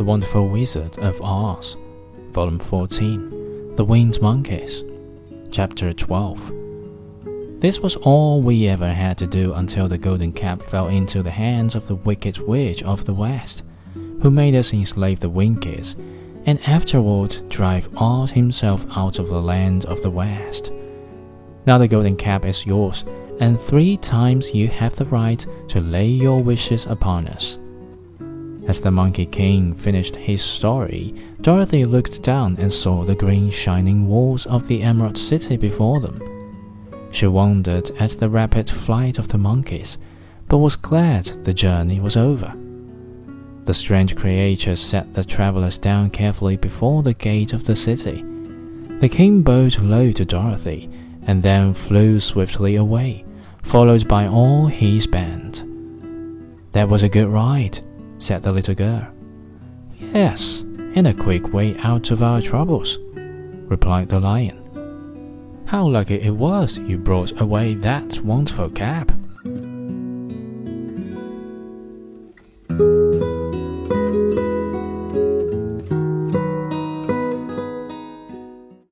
The Wonderful Wizard of Oz, Volume 14, The Winged Monkeys, Chapter 12. This was all we ever had to do until the golden cap fell into the hands of the wicked witch of the West, who made us enslave the Winkies, and afterward drive Oz himself out of the land of the West. Now the golden cap is yours, and three times you have the right to lay your wishes upon us. As the Monkey King finished his story, Dorothy looked down and saw the green shining walls of the Emerald City before them. She wondered at the rapid flight of the monkeys, but was glad the journey was over. The strange creatures set the travelers down carefully before the gate of the city. The king bowed low to Dorothy and then flew swiftly away, followed by all his band. That was a good ride, said the little girl. Yes, and a quick way out of our troubles, replied the lion. How lucky it was you brought away that wonderful cap,